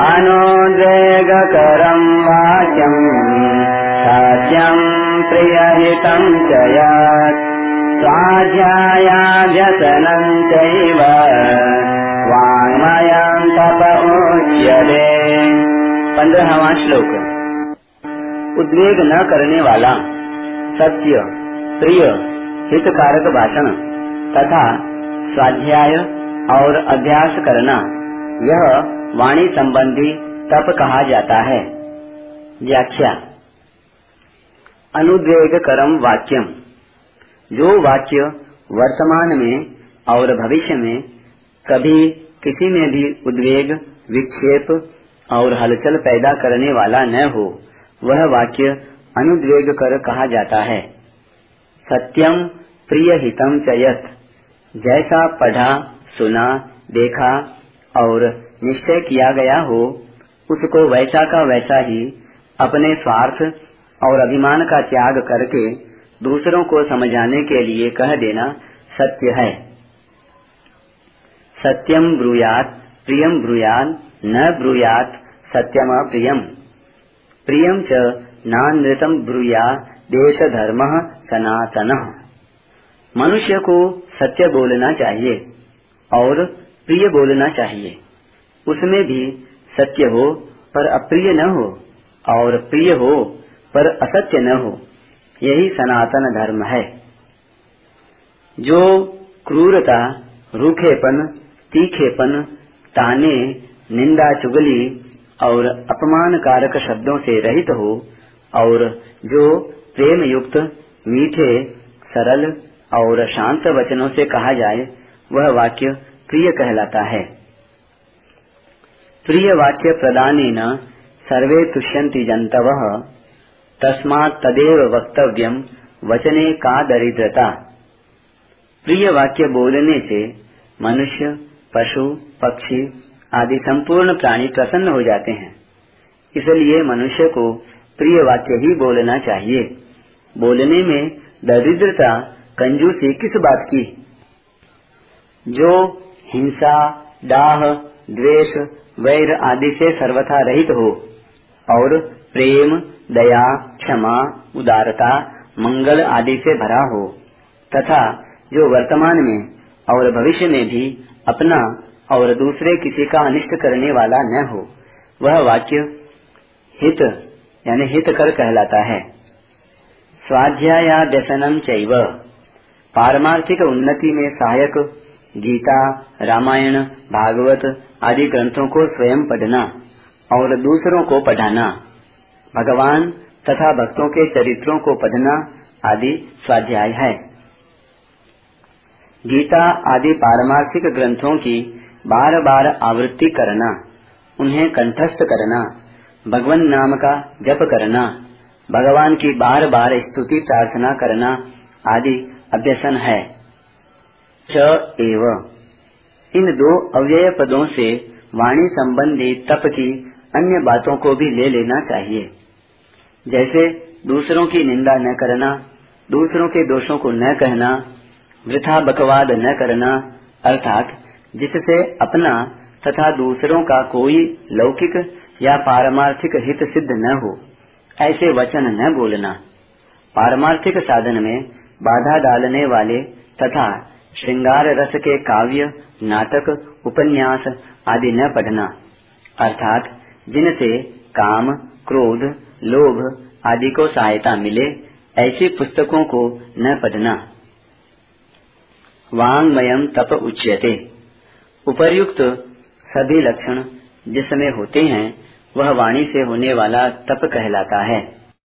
अनुद्वेगकरम् वाक्यम् सत्यम् प्रियहितम् तप श्लोक। उद्वेग न करने वाला सत्य, प्रिय, हितकारक भाषण तथा स्वाध्याय और अभ्यास करना, यह वाणी संबंधी तप कहा जाता है। व्याख्या। अनुद्वेग करम वाक्यम जो वाक्य वर्तमान में और भविष्य में कभी किसी में भी उद्वेग, विक्षेप और हलचल पैदा करने वाला न हो, वह वाक्य अनुद्वेग कर कहा जाता है। सत्यम प्रिय हितम चयत जैसा पढ़ा, सुना, देखा और निश्चय किया गया हो, उसको वैसा का वैसा ही अपने स्वार्थ और अभिमान का त्याग करके दूसरों को समझाने के लिए कह देना सत्य है। सत्यम ब्रूयात, प्रियम ब्रूयात न ब्रूयात, सत्यम प्रियम प्रियम च नानृतम ब्रूया देश धर्म सनातन। मनुष्य को सत्य बोलना चाहिए और प्रिय बोलना चाहिए। उसमें भी सत्य हो, पर अप्रिय न हो, और प्रिय हो, पर असत्य न हो, यही सनातन धर्म है। जो क्रूरता, रूखेपन, तीखेपन, ताने, निंदा, चुगली और अपमान कारक शब्दों से रहित हो, और जो प्रेम युक्त मीठे, सरल और शांत वचनों से कहा जाए, वह वाक्य प्रिय कहलाता है। प्रिय वाक्य प्रदान सर्वे तुष्यन्ति जंतव तस्मात् तदेव वक्तव्यम वचने का दरिद्रता। प्रिय वाक्य बोलने से मनुष्य, पशु, पक्षी आदि संपूर्ण प्राणी प्रसन्न हो जाते हैं। इसलिए मनुष्य को प्रिय वाक्य ही बोलना चाहिए। बोलने में दरिद्रता कंजूसी किस बात की? जो हिंसा डाह द्वेष, वैर आदि से सर्वथा रहित हो। और प्रेम, दया, क्षमा, उदारता, मंगल आदि से भरा हो। तथा जो वर्तमान में और भविष्य में भी अपना और दूसरे किसी का अनिष्ट करने वाला न हो, वह वाक्य हित, यानी हित कर कहलाता है। स्वाध्याया व्यसनम चैव। पारमार्थिक उन्नति में सहायक गीता, रामायण, भागवत आदि ग्रंथों को स्वयं पढ़ना और दूसरों को पढ़ाना। भगवान तथा भक्तों के चरित्रों को पढ़ना आदि स्वाध्याय है। गीता आदि पारमार्थिक ग्रंथों की बार बार आवृत्ति करना, उन्हें कंठस्थ करना, भगवान नाम का जप करना, भगवान की बार बार स्तुति प्रार्थना करना आदि अभ्यसन है। च एव। इन दो अव्यय पदों से वाणी संबंधी तप की अन्य बातों को भी ले लेना चाहिए। जैसे दूसरों की निंदा न करना, दूसरों के दोषों को न कहना, वृथा बकवाद न करना, अर्थात जिससे अपना तथा दूसरों का कोई लौकिक या पारमार्थिक हित सिद्ध न हो, ऐसे वचन न बोलना। पारमार्थिक साधन में बाधा डालने वाले तथा श्रृंगार रस के काव्य, नाटक, उपन्यास आदि न पढ़ना। अर्थात, जिनसे काम, क्रोध, लोभ आदि को सहायता मिले, ऐसी पुस्तकों को न पढ़ना। वांगमयम तप उच्यते। उपर्युक्त सभी लक्षण जिसमें होते हैं, वह वाणी से होने वाला तप कहलाता है।